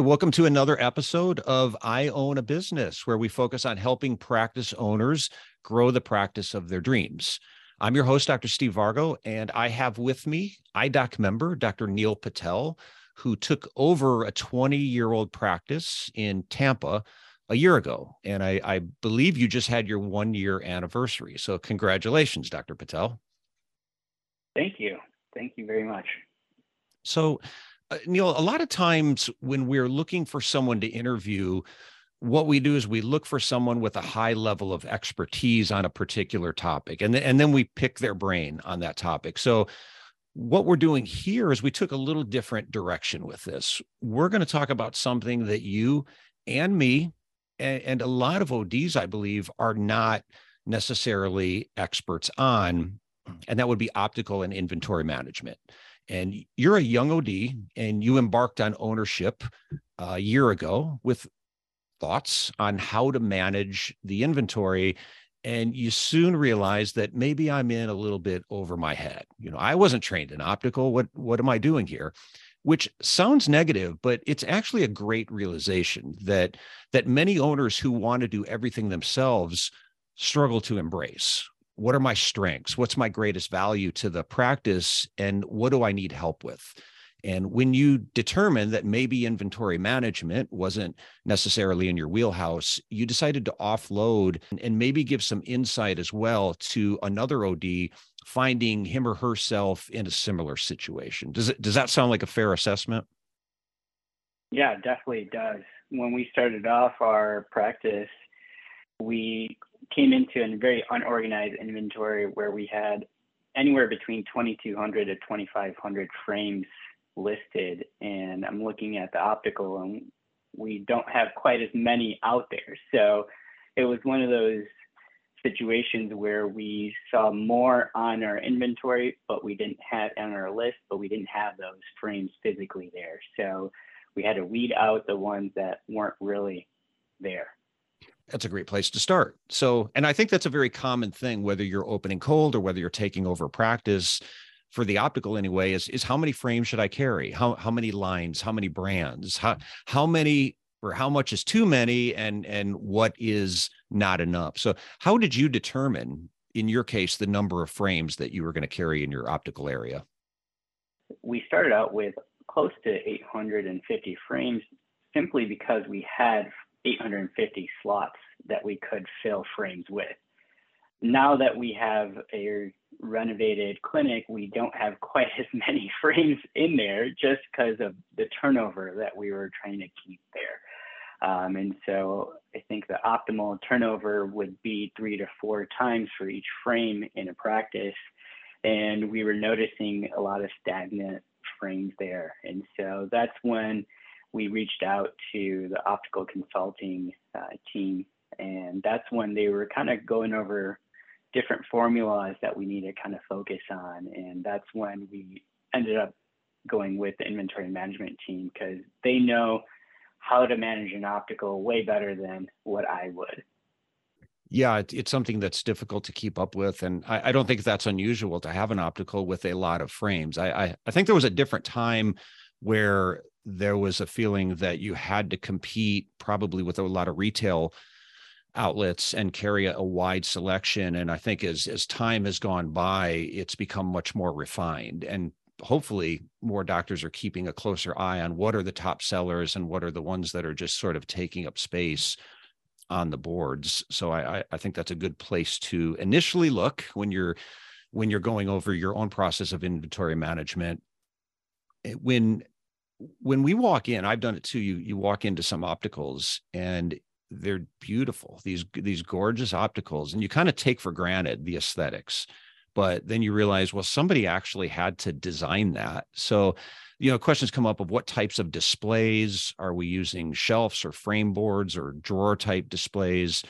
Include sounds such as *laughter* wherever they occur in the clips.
welcome to another episode of I Own a Business, where we focus on helping practice owners grow the practice of their dreams. I'm your host, Dr. Steve Vargo, and I have with me IDOC member, Dr. Neil Patel, who took over a 20 year old practice in Tampa a year ago. And I, I believe you just had your one year anniversary. So, congratulations, Dr. Patel. Thank you. Thank you very much. So, uh, Neil, a lot of times when we're looking for someone to interview, what we do is we look for someone with a high level of expertise on a particular topic, and, th- and then we pick their brain on that topic. So, what we're doing here is we took a little different direction with this. We're going to talk about something that you and me and, and a lot of ODs, I believe, are not necessarily experts on, and that would be optical and inventory management and you're a young OD and you embarked on ownership uh, a year ago with thoughts on how to manage the inventory and you soon realize that maybe I'm in a little bit over my head. You know, I wasn't trained in optical. What what am I doing here? Which sounds negative, but it's actually a great realization that that many owners who want to do everything themselves struggle to embrace what are my strengths? What's my greatest value to the practice? And what do i need help with? And when you determine that maybe inventory management wasn't necessarily in your wheelhouse you decided to offload and maybe give some insight as well to another od finding him or herself in a similar situation. Does it does that sound like a fair assessment? Yeah definitely it does. When we started off our practice we came into a very unorganized inventory where we had anywhere between 2200 to 2500 frames listed and i'm looking at the optical and we don't have quite as many out there. So it was one of those situations where we saw more on our inventory but we didn't have on our list but we didn't have those frames physically there. So we had to weed out the ones that weren't really there that's a great place to start. So, and I think that's a very common thing, whether you're opening cold or whether you're taking over practice for the optical anyway, is, is how many frames should I carry? How, how many lines, how many brands, how, how many or how much is too many and, and what is not enough. So how did you determine in your case, the number of frames that you were going to carry in your optical area? We started out with close to 850 frames simply because we had 850 slots that we could fill frames with. Now that we have a renovated clinic, we don't have quite *laughs* as many frames in there just because of the turnover that we were trying to keep there. Um, and so I think the optimal turnover would be three to four times for each frame in a practice. And we were noticing a lot of stagnant frames there. And so that's when we reached out to the optical consulting uh, team, and that's when they were kind of going over different formulas that we need to kind of focus on, and that's when we ended up going with the inventory management team because they know how to manage an optical way better than what I would. Yeah, it's something that's difficult to keep up with, and I, I, don't think that's unusual to have an optical with a lot of frames. I, I, I think there was a different time where there was a feeling that you had to compete probably with a lot of retail outlets and carry a, a, wide selection. And i think as as time has gone by it's become much more refined. And hopefully more doctors are keeping a closer eye on what are the top sellers and what are the ones that are just sort of taking up space on the boards. So i i think that's a good place to initially look when you're when you're going over your own process of inventory management. When when we walk in, I've done it too. You you walk into some opticals and they're beautiful. These these gorgeous opticals, and you kind of take for granted the aesthetics, but then you realize, well, somebody actually had to design that. So, you know, questions come up of what types of displays are we using? Shelves or frame boards or drawer type displays?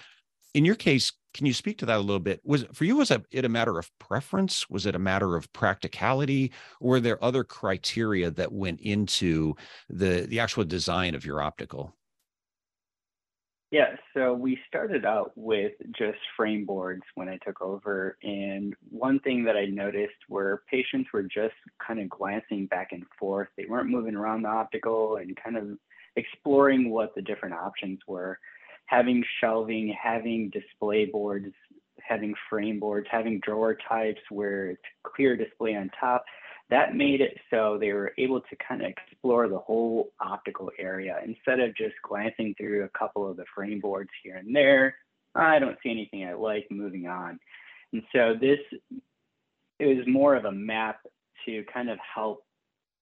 In your case, can you speak to that a little bit? Was for you was it a matter of preference? Was it a matter of practicality? Or were there other criteria that went into the the actual design of your optical? Yeah, so we started out with just frame boards when I took over. And one thing that I noticed were patients were just kind of glancing back and forth. They weren't moving around the optical and kind of exploring what the different options were. Having shelving, having display boards, having frame boards, having drawer types where it's clear display on top, that made it so they were able to kind of explore the whole optical area instead of just glancing through a couple of the frame boards here and there. I don't see anything I like, moving on. And so this it was more of a map to kind of help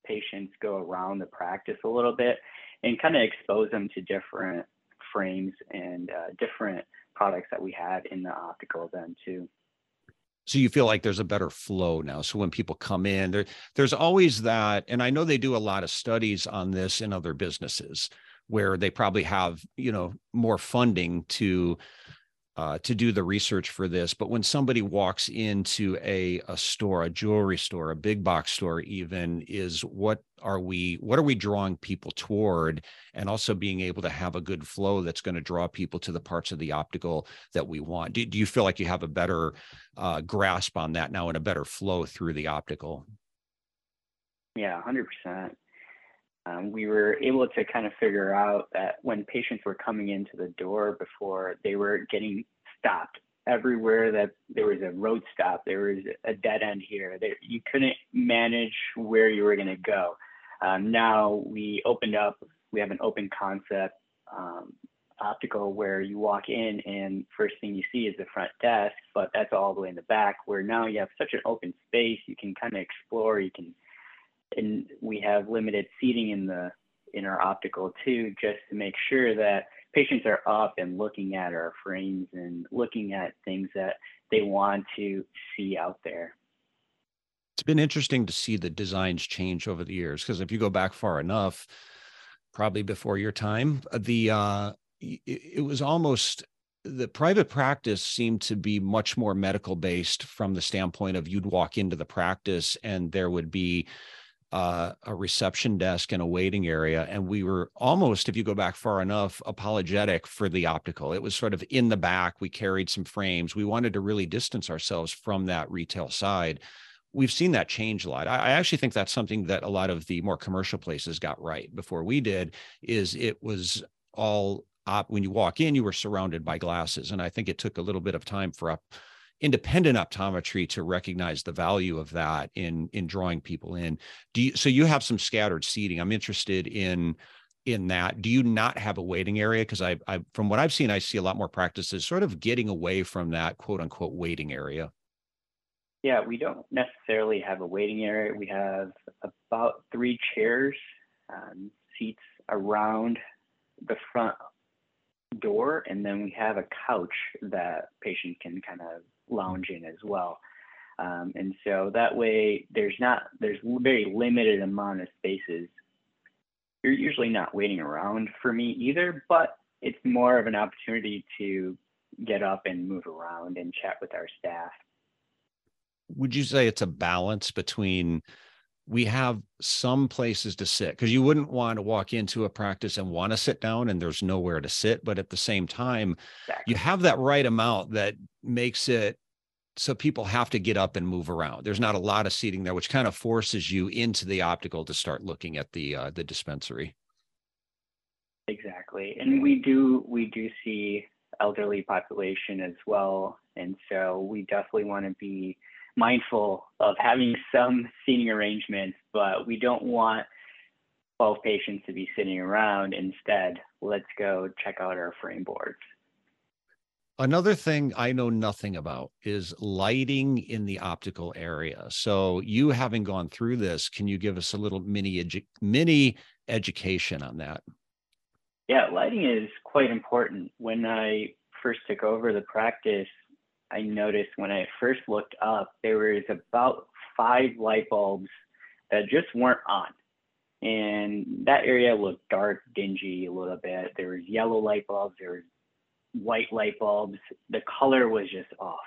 patients go around the practice a little bit and kind of expose them to different frames and uh, different products that we have in the optical then too. So you feel like there's a better flow now. So when people come in there there's always that and i know they do a lot of studies on this in other businesses where they probably have you know more funding to uh, to do the research for this. But when somebody walks into a, a store, a jewelry store, a big box store, even is what are we what are we drawing people toward? And also being able to have a good flow that's going to draw people to the parts of the optical that we want. Do, do you feel like you have a better uh, grasp on that now and a better flow through the optical? Yeah 100% um, we were able to kind of figure out that when patients were coming into the door before, they were getting stopped everywhere that there was a road stop, there was a dead end here. You couldn't manage where you were going to go. Um, now we opened up, we have an open concept um, optical where you walk in and first thing you see is the front desk, but that's all the way in the back where now you have such an open space, you can kind of explore, you can and we have limited seating in the in our optical too, just to make sure that patients are up and looking at our frames and looking at things that they want to see out there. It's been interesting to see the designs change over the years because if you go back far enough, probably before your time, the uh, it, it was almost the private practice seemed to be much more medical based from the standpoint of you'd walk into the practice and there would be uh, a reception desk and a waiting area. And we were almost, if you go back far enough, apologetic for the optical. It was sort of in the back. We carried some frames. We wanted to really distance ourselves from that retail side. We've seen that change a lot. I, I actually think that's something that a lot of the more commercial places got right before we did. Is it was all op- when you walk in, you were surrounded by glasses, and I think it took a little bit of time for up independent optometry to recognize the value of that in in drawing people in. Do you so you have some scattered seating. I'm interested in in that. Do you not have a waiting area? Because I, I from what i've seen i see a lot more practices sort of getting away from that quote unquote waiting area. Yeah we don't necessarily have a waiting area. We have about three chairs um, seats around the front door and then we have a couch that patient can kind of lounge in as well. Um, and so that way there's not there's very limited amount of spaces. You're usually not waiting around for me either, but it's more of an opportunity to get up and move around and chat with our staff. Would you say it's a balance between we have some places to sit because you wouldn't want to walk into a practice and want to sit down and there's nowhere to sit but at the same time exactly. you have that right amount that makes it so people have to get up and move around there's not a lot of seating there which kind of forces you into the optical to start looking at the uh, the dispensary exactly and we do we do see elderly population as well and so we definitely want to be mindful of having some seating arrangements, but we don't want 12 patients to be sitting around. Instead, let's go check out our frame boards. Another thing I know nothing about is lighting in the optical area. So, you having gone through this, can you give us a little mini edu- mini education on that? Yeah, lighting is quite important. When I first took over the practice, I noticed when I first looked up, there was about five light bulbs that just weren't on. And that area looked dark, dingy a little bit. There was yellow light bulbs, there was white light bulbs. The color was just off.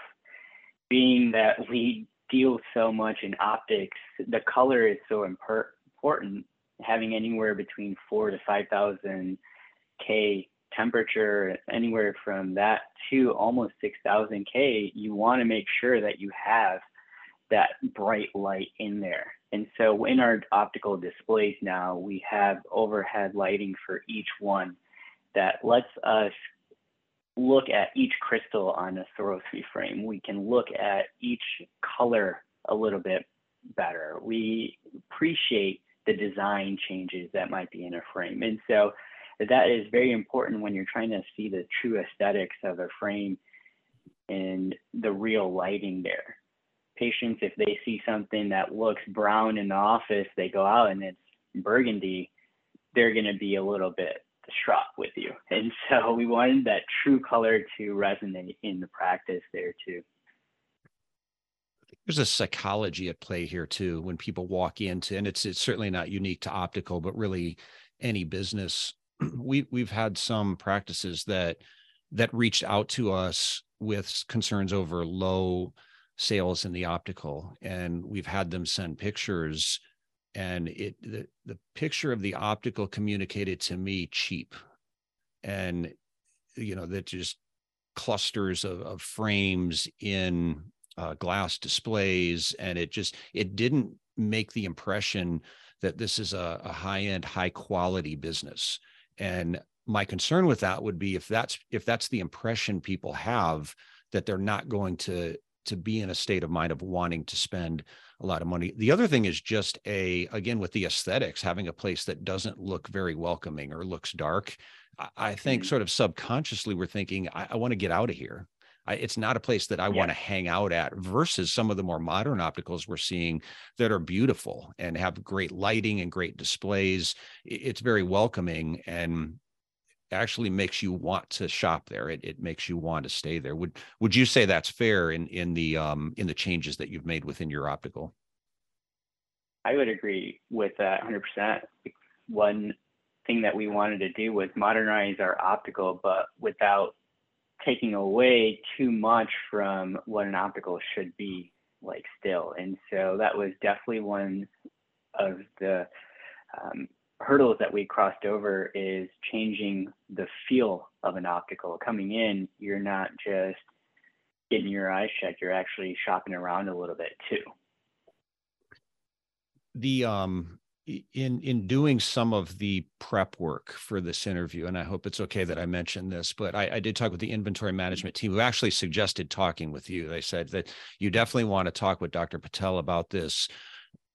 Being that we deal so much in optics, the color is so important. Having anywhere between four to five thousand K temperature anywhere from that to almost 6000 K, you want to make sure that you have that bright light in there. And so in our optical displays now, we have overhead lighting for each one that lets us look at each crystal on a Swarovski frame. We can look at each color a little bit better. We appreciate the design changes that might be in a frame. And so that is very important when you're trying to see the true aesthetics of a frame and the real lighting there. Patients, if they see something that looks brown in the office, they go out and it's burgundy, they're going to be a little bit distraught with you. And so we wanted that true color to resonate in the practice there too. There's a psychology at play here too when people walk into, and it's it's certainly not unique to optical, but really any business. *clears throat* We we've had some practices that that reached out to us with concerns over low sales in the optical, and we've had them send pictures and it the, the picture of the optical communicated to me cheap. And you know that just clusters of, of frames in uh, glass displays and it just it didn't make the impression that this is a, a high-end high quality business and my concern with that would be if that's if that's the impression people have that they're not going to to be in a state of mind of wanting to spend a lot of money. The other thing is just a again with the aesthetics, having a place that doesn't look very welcoming or looks dark. I, I think mm-hmm. sort of subconsciously we're thinking, I, I want to get out of here. I, it's not a place that I yeah. want to hang out at versus some of the more modern opticals we're seeing that are beautiful and have great lighting and great displays. It's very welcoming and actually makes you want to shop there. It, it makes you want to stay there. Would would you say that's fair in in the um, in the changes that you've made within your optical? I would agree with that 100%. One thing that we wanted to do was modernize our optical, but without taking away too much from what an optical should be like still. And so that was definitely one of the um, hurdles that we crossed over is changing the feel of an optical. Coming in, you're not just getting your eyes checked, you're actually shopping around a little bit too. The um in in doing some of the prep work for this interview, and I hope it's okay that I mentioned this, but I, I did talk with the inventory management team who actually suggested talking with you. They said that you definitely want to talk with Dr. Patel about this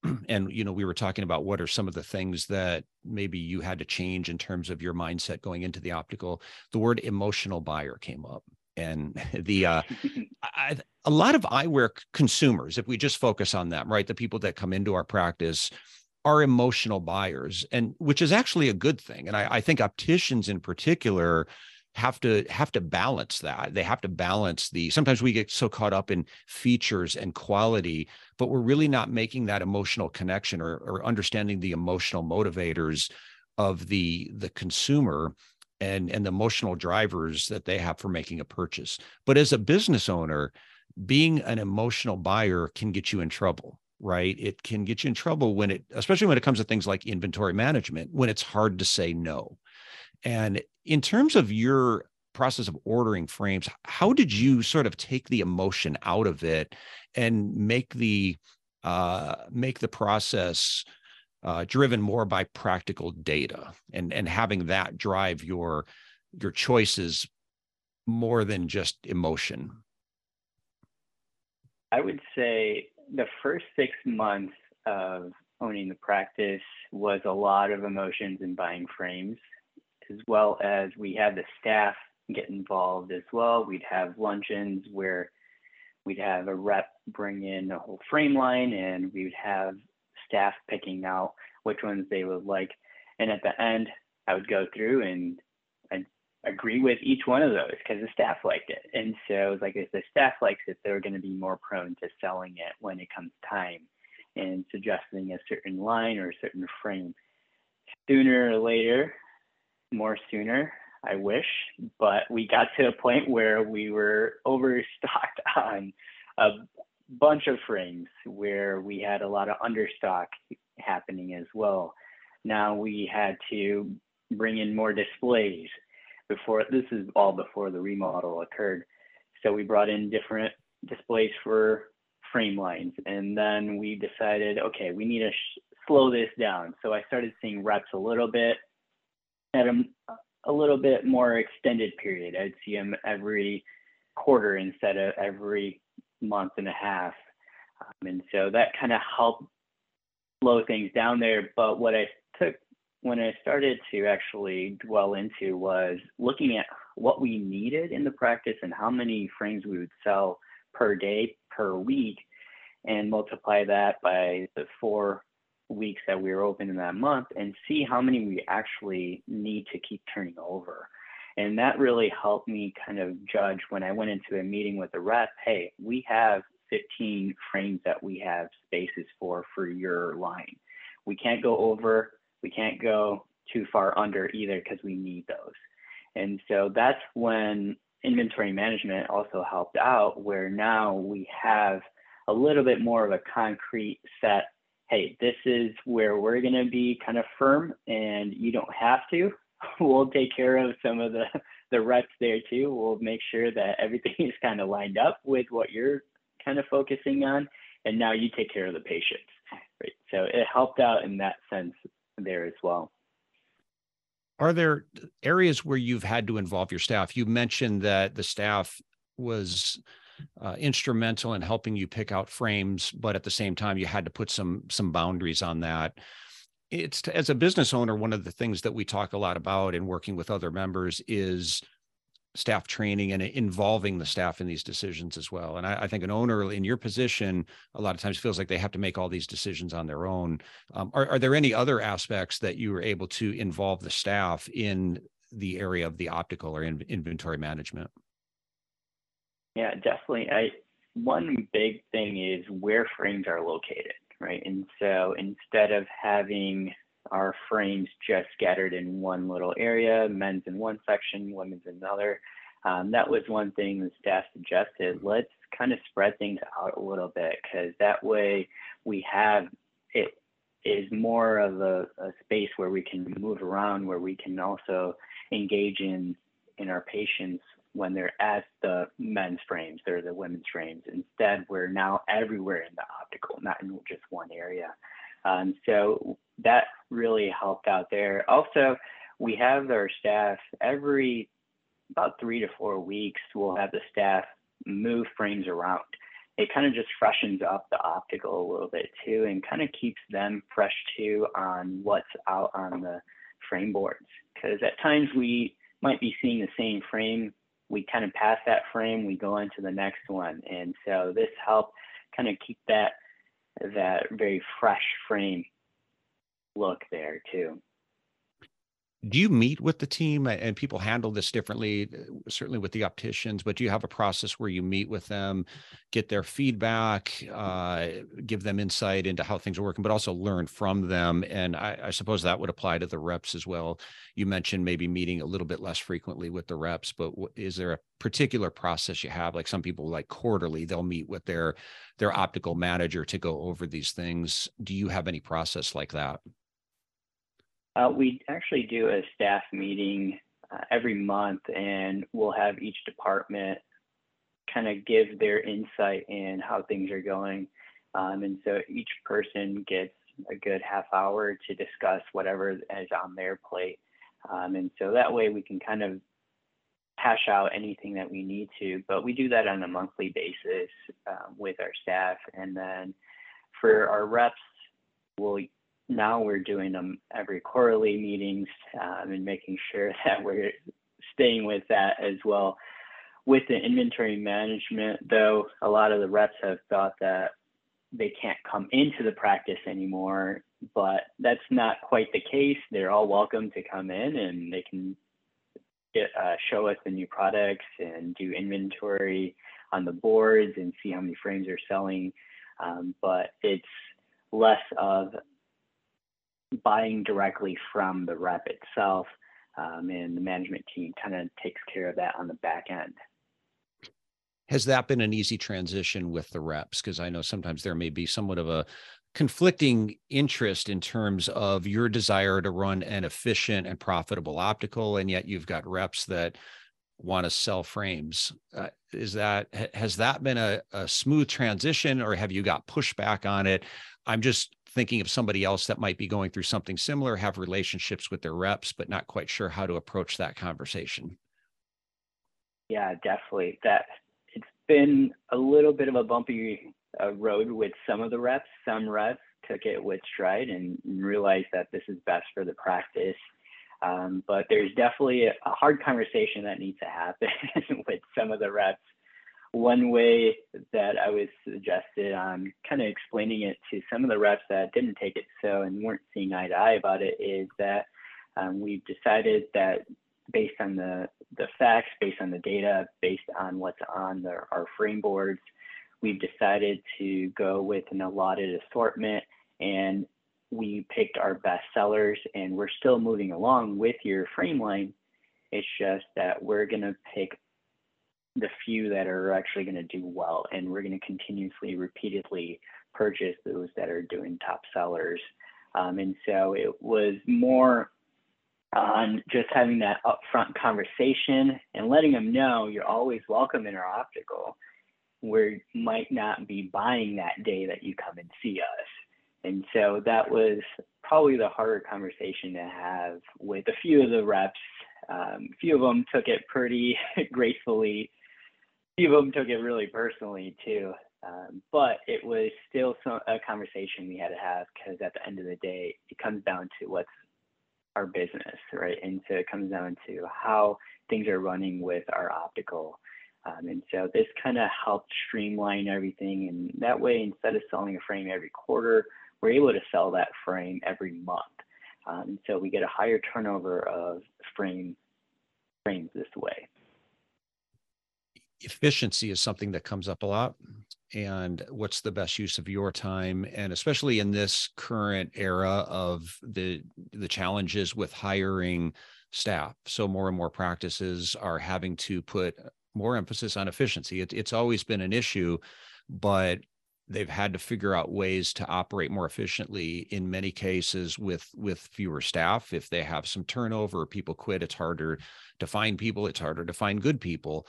*clears throat* and you know we were talking about what are some of the things that maybe you had to change in terms of your mindset going into the optical the word emotional buyer came up and *laughs* the uh *laughs* I, a lot of eyewear consumers if we just focus on them right the people that come into our practice are emotional buyers and which is actually a good thing and I, I think opticians in particular have to have to balance that. They have to balance the sometimes we get so caught up in features and quality but we're really not making that emotional connection or, or understanding the emotional motivators of the the consumer and and the emotional drivers that they have for making a purchase. But as a business owner being an emotional buyer can get you in trouble right it can get you in trouble when it especially when it comes to things like inventory management when it's hard to say no and in terms of your process of ordering frames, how did you sort of take the emotion out of it and make the uh, make the process uh, driven more by practical data and and having that drive your your choices more than just emotion? I would say the first six months of owning the practice was a lot of emotions and buying frames as well as we had the staff get involved as well. We'd have luncheons where we'd have a rep bring in a whole frame line and we would have staff picking out which ones they would like. And at the end, I would go through and agree with each one of those because the staff liked it. And so it's like if the staff likes it, they're going to be more prone to selling it when it comes time and suggesting a certain line or a certain frame. Sooner or later, more sooner. I wish, but we got to a point where we were *laughs* overstocked on a bunch of frames where we had a lot of understock happening as well. Now we had to bring in more displays before this is all before the remodel occurred. So we brought in different displays for frame lines. And then we decided, okay, we need to sh- slow this down. So I started seeing reps a little bit at a, a little bit more extended period. I'd see them every quarter instead of every month and a half. Um, and so that kind of helped slow things down there. But what I when I started to actually dwell into was looking at what we needed in the practice and how many frames we would sell per day, per week, and multiply that by the four weeks that we were open in that month and see how many we actually need to keep turning over. And that really helped me kind of judge when I went into a meeting with a rep hey, we have 15 frames that we have spaces for for your line. We can't go over, we can't go too far under either because we need those. And so that's when inventory management also helped out, where now we have a little bit more of a concrete set. Hey, this is where we're going to be kind of firm, and you don't have to. *laughs* We'll take care of some of the the reps there too. We'll make sure that everything *laughs* is kind of lined up with what you're kind of focusing on, and now you take care of the patients. Right. So it helped out in that sense there as well. Are there areas where you've had to involve your staff? You mentioned that the staff was uh, instrumental in helping you pick out frames, but at the same time, you had to put some some boundaries on that. It's as a business owner, one of the things that we talk a lot about in working with other members is staff training and involving the staff in these decisions as well. And I, I, think an owner in your position a lot of times feels like they have to make all these decisions on their own. Um, are, are there any other aspects that you were able to involve the staff in the area of the optical or in, inventory management? Yeah, definitely. I one big thing is where frames are located, right? And so instead of having our frames just scattered in one little area, men's in one section, women's in another. Um, that was one thing the staff suggested. Let's kind of spread things out a little bit because that way we have it is more of a, a, space where we can move around, where we can also engage in in our patients when they're at the men's frames or the women's frames. Instead, we're now everywhere in the optical, not in just one area. Um, so that really helped out there. Also, we have our staff every about three to four weeks, we'll have the staff move frames around. It kind of just freshens up the optical a little bit too and kind of keeps them fresh too on what's out on the frame boards. Because at times we might be seeing the same frame, we kind of pass that frame, we go into the next one. And so this helped kind of keep that that very fresh frame look there too do you meet with the team and people handle this differently certainly with the opticians but do you have a process where you meet with them get their feedback uh, give them insight into how things are working but also learn from them? And I, I, suppose that would apply to the reps as well. You mentioned maybe meeting a little bit less frequently with the reps but is there a particular process you have? Like some people like quarterly they'll meet with their their optical manager to go over these things. Do you have any process like that uh, we actually do a staff meeting uh, every month, and we'll have each department kind of give their insight in how things are going. Um, and so each person gets a good half hour to discuss whatever is on their plate. Um, and so that way we can kind of hash out anything that we need to. But we do that on a monthly basis um, with our staff. And then for our reps, we'll now we're doing them every quarterly meetings um, and making sure *laughs* that we're staying with that as well. With the inventory management, though, a lot of the reps have thought that they can't come into the practice anymore, but that's not quite the case. They're all welcome to come in and they can get, uh, show us the new products and do inventory on the boards and see how many frames are selling. Um, but it's less of buying directly from the rep itself, um, and the management team kind of takes care of that on the back end. Has that been an easy transition with the reps? Because I know sometimes there may be somewhat of a conflicting interest in terms of your desire to run an efficient and profitable optical, and yet you've got reps that want to sell frames. Uh, is that has that been a, a smooth transition, or have you got pushback on it? I'm just thinking of somebody else that might be going through something similar, have relationships with their reps, but not quite sure how to approach that conversation. Yeah, definitely. That it's been a little bit of a bumpy uh, road with some of the reps. Some reps took it with stride and realized that this is best for the practice. Um, but there's definitely a, a hard conversation that needs to happen *laughs* with some of the reps one way that I was suggested on kind of explaining it to some of the reps that didn't take it so and weren't seeing eye to eye about it is that um, we've decided that based on the, the facts, based on the data, based on what's on the, our frame boards, we've decided to go with an allotted assortment and we picked our best sellers and we're still moving along with your frame line. It's just that we're going to pick the few that are actually going to do well, and we're going to continuously, repeatedly purchase those that are doing top sellers. Um, and so it was more on just having that upfront conversation and letting them know you're always welcome in our optical. We might not be buying that day that you come and see us. And so that was probably the harder conversation to have with a few of the reps. Um, a few of them took it pretty *laughs* gracefully few of them took it really personally too. Um, but it was still some, a conversation we had to have because at the end of the day, it comes down to what's our business, right? And so it comes down to how things are running with our optical. Um, and so this kind of helped streamline everything. And that way, instead of selling a frame every quarter, we're able to sell that frame every month. Um, so we get a higher turnover of frame frames this way efficiency is something that comes up a lot. And what's the best use of your time? And especially in this current era of the the challenges with hiring staff. So more and more practices are having to put more emphasis on efficiency. It, it's always been an issue but they've had to figure out ways to operate more efficiently in many cases with with fewer staff. If they have some turnover people quit it's harder to find people it's harder to find good people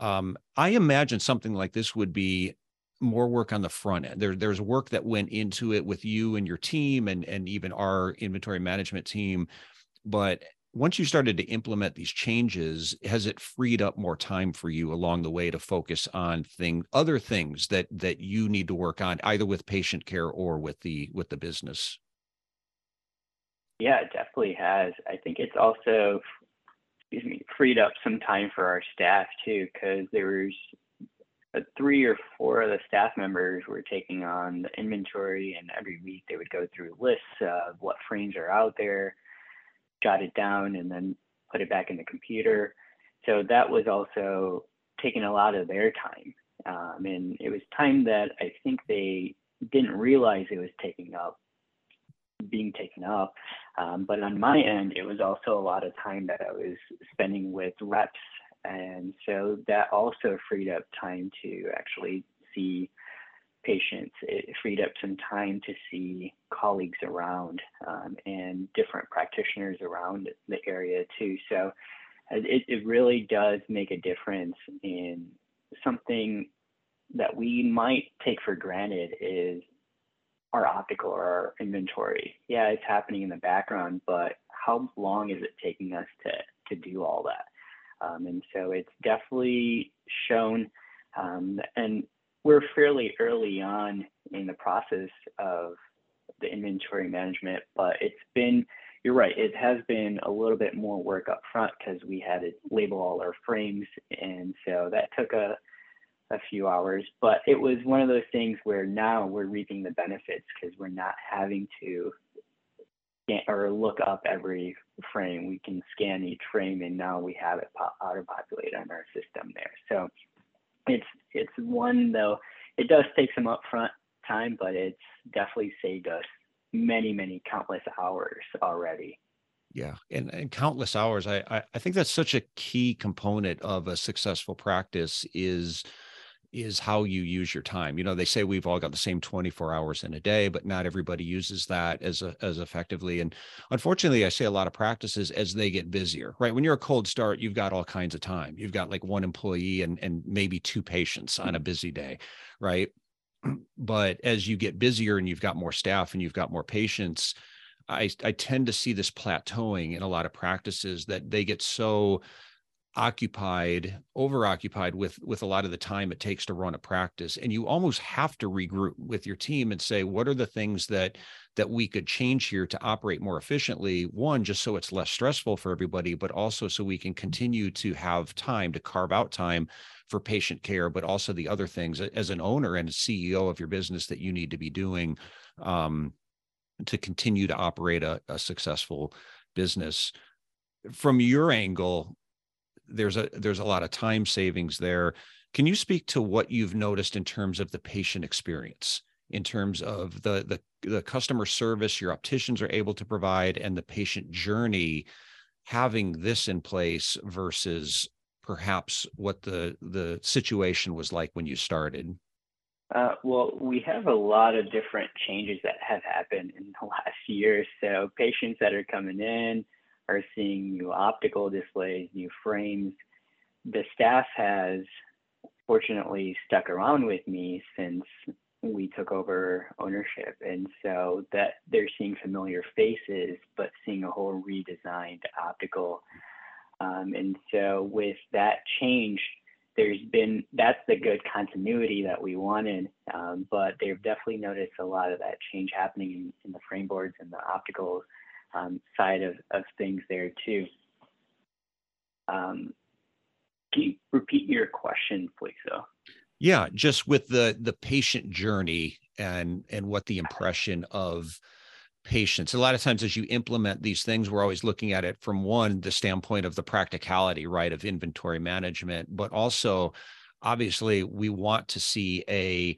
um, I imagine something like this would be more work on the front end. There, there's work that went into it with you and your team, and and even our inventory management team. But once you started to implement these changes, has it freed up more time for you along the way to focus on thing other things that that you need to work on, either with patient care or with the with the business? Yeah, it definitely has. I think it's also excuse me, freed up some time for our staff too, because there was a three or four of the staff members were taking on the inventory, and every week they would go through lists of what frames are out there, jot it down, and then put it back in the computer. So that was also taking a lot of their time. Um, and it was time that I think they didn't realize it was taking up being taken up. Um, but on my end, it was also a lot of time that I was spending with reps. And so that also freed up time to actually see patients. It freed up some time to see colleagues around um, and different practitioners around the area too. So it, it really does make a difference in something that we might take for granted is our optical or our inventory. Yeah, it's happening in the background, but how long is it taking us to to do all that? Um, and so it's definitely shown, um, and we're fairly early on in the process of the inventory management, but it's been you're right. It has been a little bit more work up front because we had to label all our frames, and so that took a a few hours, but it was one of those things where now we're reaping the benefits because we're not having to scan or look up every frame. We can scan each frame and now we have it auto populate on our system there. So it's it's one though it does take some upfront time, but it's definitely saved us many many countless hours already. Yeah, and, and countless hours. I, I I think that's such a key component of a successful practice is is how you use your time. You know, they say we've all got the same 24 hours in a day, but not everybody uses that as a, as effectively. And unfortunately, I say a lot of practices as they get busier, right? When you're a cold start, you've got all kinds of time. You've got like one employee and and maybe two patients on a mm-hmm. busy day, right? *clears throat* But as you get busier and you've got more staff and you've got more patients, I I tend to see this plateauing in a lot of practices that they get so occupied over occupied with with a lot of the time it takes to run a practice and you almost have to regroup with your team and say what are the things that that we could change here to operate more efficiently? One just so it's less stressful for everybody but also so we can continue to have time to carve out time for patient care but also the other things as an owner and ceo of your business that you need to be doing um, to continue to operate a, a successful business. From your angle there's a there's a lot of time savings there. Can you speak to what you've noticed in terms of the patient experience, in terms of the the, the customer service your opticians are able to provide and the patient journey, having this in place versus perhaps what the the situation was like when you started? Uh, well, we have a lot of different changes that have happened in the *laughs* last year. So patients that are coming in, are seeing new optical displays, new frames. The staff has fortunately stuck around with me since we took over ownership. And so that they're seeing familiar faces, but seeing a whole redesigned optical. Um, and so with that change, there's been that's the good continuity that we wanted, um, but they've definitely noticed a lot of that change happening in, in the frame boards and the optical um, side of, of things there too. Um, can you repeat your question, please, though? Yeah, just with the the patient journey and and what the impression of patients. A lot of times, as you implement these things, we're always looking at it from one the standpoint of the practicality, right, of inventory management, but also, obviously, we want to see a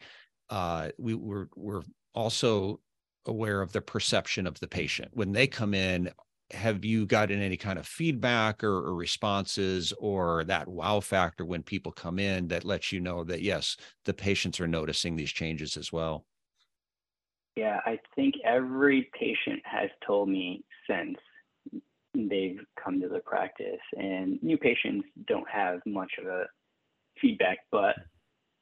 uh, we we're we're also aware of the perception of the patient. When they come in have you gotten any kind of feedback or, or, responses or that wow factor when people come in that lets you know that yes the patients are noticing these changes as well? Yeah i think every patient has told me since they've come to the practice and new patients don't have much of a feedback but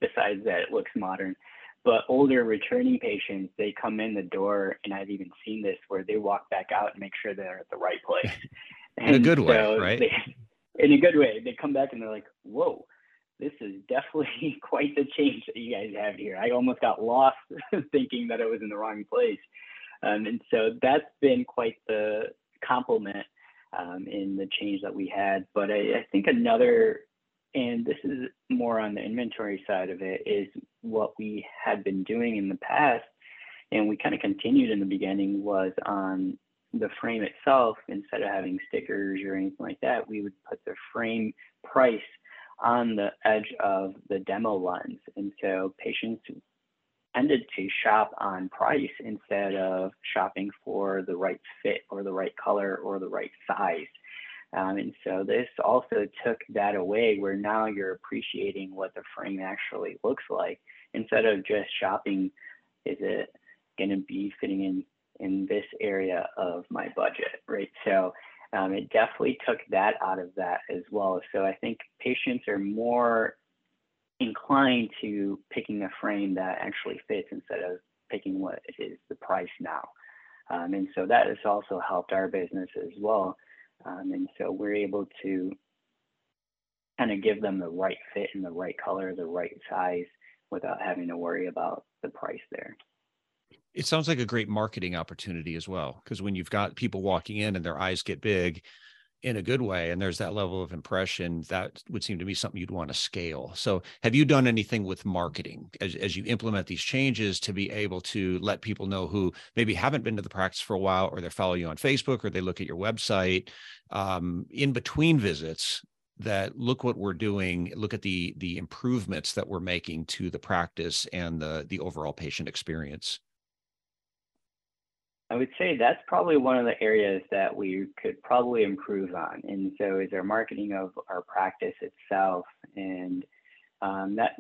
besides that it looks modern but older returning patients, they come in the door, and I've even seen this where they walk back out and make sure they're at the right place. *laughs* *laughs* in a good so way, right? They, in a good way. They come back and they're like, whoa, this is definitely *laughs* quite the change that you guys have here. I almost got lost thinking that I was in the wrong place. Um, and so that's been quite the compliment um, in the change that we had. But I, I think another and this is more on the inventory side of it, is what we had been doing in the past, and we kind of continued in the beginning, was on the frame itself, instead of having stickers or anything like that, we would put the frame price on the edge of the demo lens. And so patients tended to shop on price instead of shopping for the right fit or the right color or the right size. Um, and so this also took that away where now you're appreciating what the frame actually looks like instead of just shopping, is it going to be fitting in in this area of my budget, right? So um, it definitely took that out of that as well. So I think patients are more inclined to picking a frame that actually fits instead of picking what is the price now. Um, and so that has also helped our business as well. Um, and so we're able to kind of give them the right fit and the right color, the right size without having to worry about the price there. It sounds like a great marketing opportunity as well, because when you've got people walking in and their eyes get big, in a good way and there's that level of impression that would seem to be something you'd want to scale. So have you done anything with marketing as, as you implement these changes to be able to let people know who maybe haven't been to the practice for a while or they follow you on facebook or they look at your website um, in between visits that look what we're doing look at the the improvements that we're making to the practice and the the overall patient experience I would say that's probably one of the areas that we could probably improve on. And so is our marketing of our practice itself. And um, that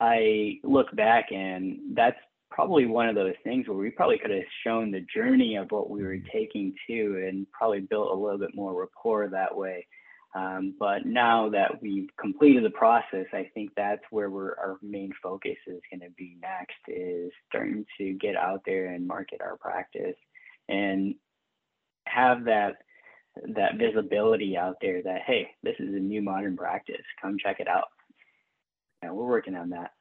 I look back and that's probably one of those things where we probably could have shown the journey of what we were mm-hmm. taking to and probably built a little bit more rapport that way. Um, but now that we've completed the process, I think that's where our main focus is going to be next is starting to get out there and market our practice and have that that visibility out there that hey, this is a new modern practice. Come check it out. And we're working on that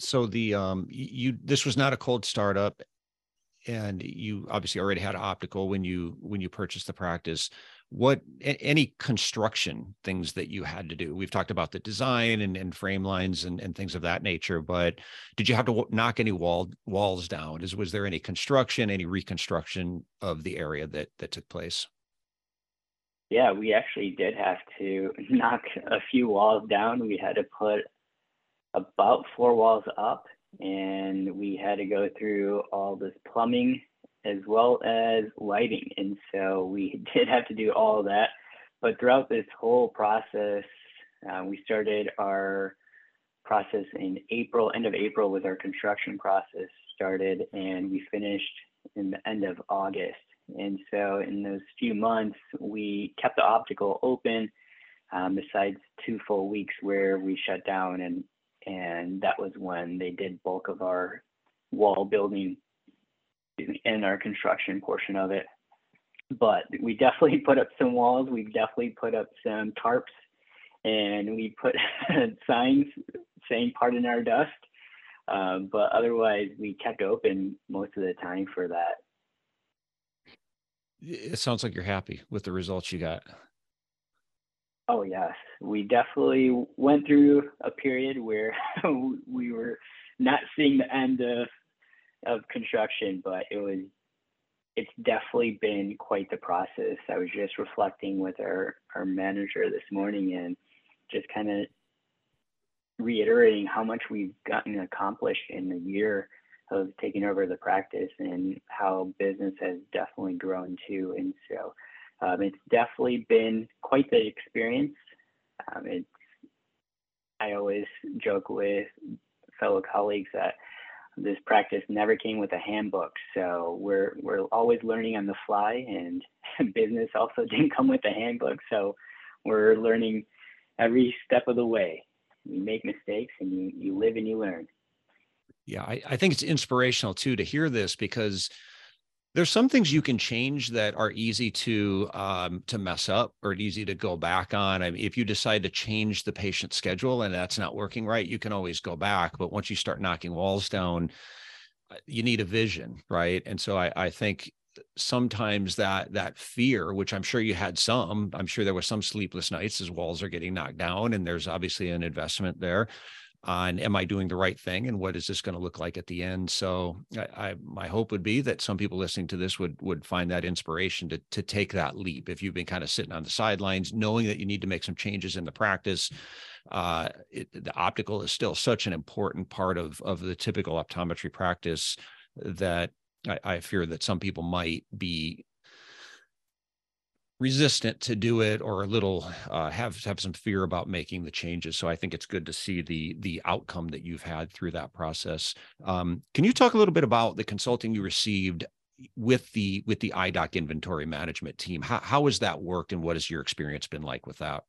so the um you this was not a cold startup and you obviously already had optical when you when you purchased the practice what any construction things that you had to do? We've talked about the design and, and frame lines and, and things of that nature but did you have to knock any wall walls down? Is was there any construction any reconstruction of the area that that took place? Yeah we actually did have to *laughs* knock a few walls down. We had to put about four walls up and we had to go through all this plumbing as well as lighting. And so we *laughs* did have to do all that. But throughout this whole process, uh, we started our process in April, end of April with our construction process started, and we finished in the end of August. And so in those few months, we kept the optical open, um, besides two full weeks where we shut down and and that was when they did bulk of our wall building in our construction portion of it. But we definitely put up some walls. We definitely put up some tarps, and we put *laughs* signs saying "Pardon our dust." Um, but otherwise, we kept open most of the time for that. It sounds like you're happy with the results you got. Oh yes, we definitely went through a period where *laughs* we were not seeing the end of of construction, but it was it's definitely been quite the process. I was just reflecting with our our manager this morning and just kind of reiterating how much we've gotten accomplished in the year of taking over the practice and how business has definitely grown too. And so um, it's definitely been quite the experience. Um, it's, I always joke with fellow colleagues that this practice never came with a handbook, so we're we're always learning on the fly, and *laughs* business also *laughs* didn't come with a handbook, so we're learning every step of the way. You make mistakes, and you you live and you learn. Yeah, I, I think it's inspirational too to hear this because there's some things you can change that are easy to um, to mess up or easy to go back on. I mean, if you decide to change the patient schedule and that's not working right, you can always go back. But once you start knocking walls down, uh, you need a vision, right? And so I, I think sometimes that that fear, which I'm sure you had some, I'm sure there was some sleepless nights as walls are getting knocked down, and there's obviously an investment there on am I doing the right thing and what is this going to look like at the end? So I, I, my hope would be that some people listening to this would would find that inspiration to to take that leap. If you've been kind of sitting on the sidelines, knowing that you need to make some changes in the practice, uh, it, the optical is still such an important part of of the typical optometry practice that I, I fear that some people might be resistant to do it or a little uh, have have some fear about making the changes. So I think it's good to see the the outcome that you've had through that process. Um, can you talk a little bit about the consulting you received with the with the iDoc inventory management team? How how has that worked, and what has your experience been like with that?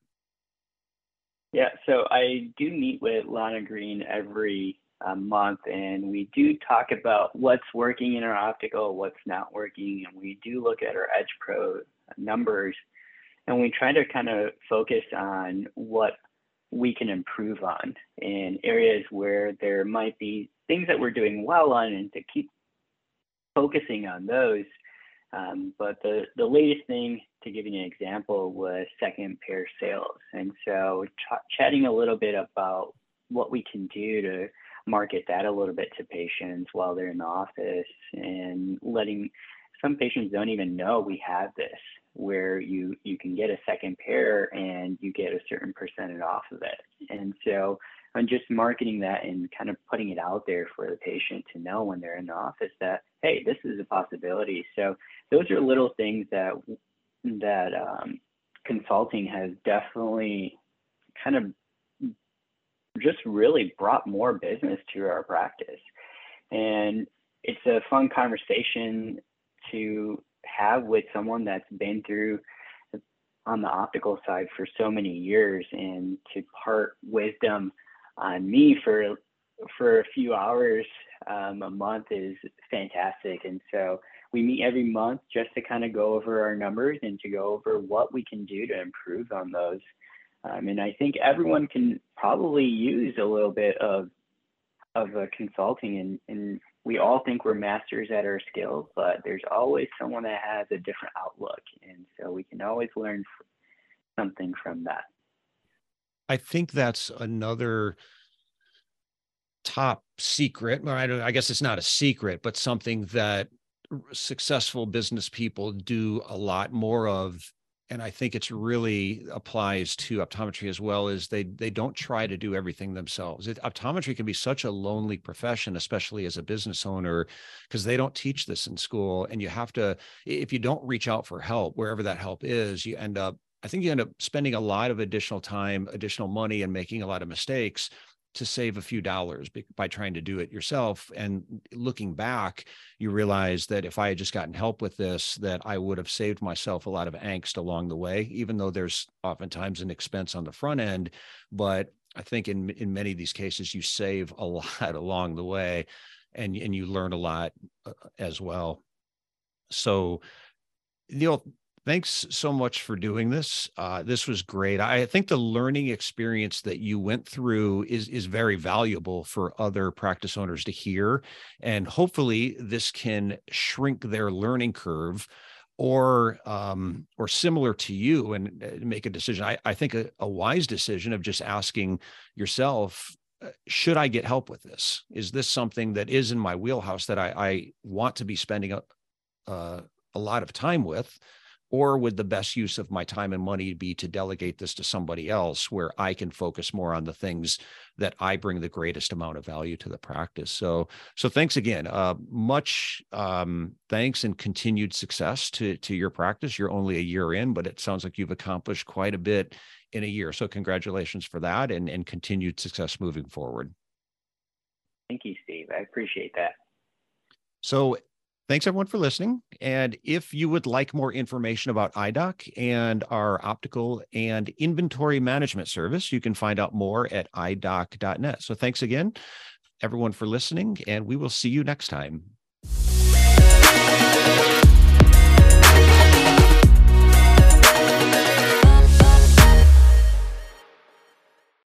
Yeah, so I do meet with Lana Green every uh, month, and we do talk about what's working in our optical, what's not working, and we do look at our Edge Pro numbers, and we try to kind of focus on what we can improve on in areas where there might be things that we're doing well on and to keep focusing on those. Um, but the, the latest thing, to give you an example, was second pair sales. And so ch- chatting a little bit about what we can do to market that a little bit to patients while they're in the office and letting some patients don't even know we have this where you you can get a second pair and you get a certain percentage off of it. And so I'm just marketing that and kind of putting it out there for the patient to know when they're in the office that hey, this is a possibility. So those are little things that that um, consulting has definitely kind of just really brought more business to our practice. And it's a fun conversation to have with someone that's been through on the optical side for so many years and to part wisdom on me for for a few hours um, a month is fantastic. And so we meet every month just to kind of go over our numbers and to go over what we can do to improve on those. Um, and i think everyone can probably use a little bit of of consulting and, and we all think we're masters at our skills, but there's always someone that has a different outlook. And so we can always learn something from that. I think that's another top secret. I, I guess it's not a secret, but something that successful business people do a lot more of and I think it's really applies to optometry as well is they they don't try to do everything themselves. It, optometry can be such a lonely profession, especially as a business owner, because they don't teach this in school, and you have to if you don't reach out for help wherever that help is, you end up. I think you end up spending a lot of additional time, additional money, and making a lot of mistakes to save a few dollars by trying to do it yourself and looking back you realize that if i had just gotten help with this that i would have saved myself a lot of angst along the way even though there's oftentimes an expense on the front end but i think in in many of these cases you save a *laughs* lot along the way and and you learn a lot uh, as well. So Neil, thanks so much for doing this. Uh, this was great. I think the learning experience that you went through is is very valuable for other practice owners to hear, and hopefully this can shrink their learning curve. Or, um, or similar to you, and uh, make a decision. I, I think a, a wise decision of just asking yourself, uh, should I get help with this? Is this something that is in my wheelhouse that I, I want to be spending a, uh, a lot of time with? Or would the best use of my time and money be to delegate this to somebody else where I can focus more on the things that I bring the greatest amount of value to the practice? So, so thanks again. Uh, much um, thanks and continued success to to your practice. You're only a year in, but it sounds like you've accomplished quite a bit in a year. So, congratulations for that, and and continued success moving forward. Thank you, Steve. I appreciate that. So, Thanks everyone for listening. And if you would like more information about iDoc and our optical and inventory management service, you can find out more at idoc.net. So thanks again, everyone, for listening, and we will see you next time.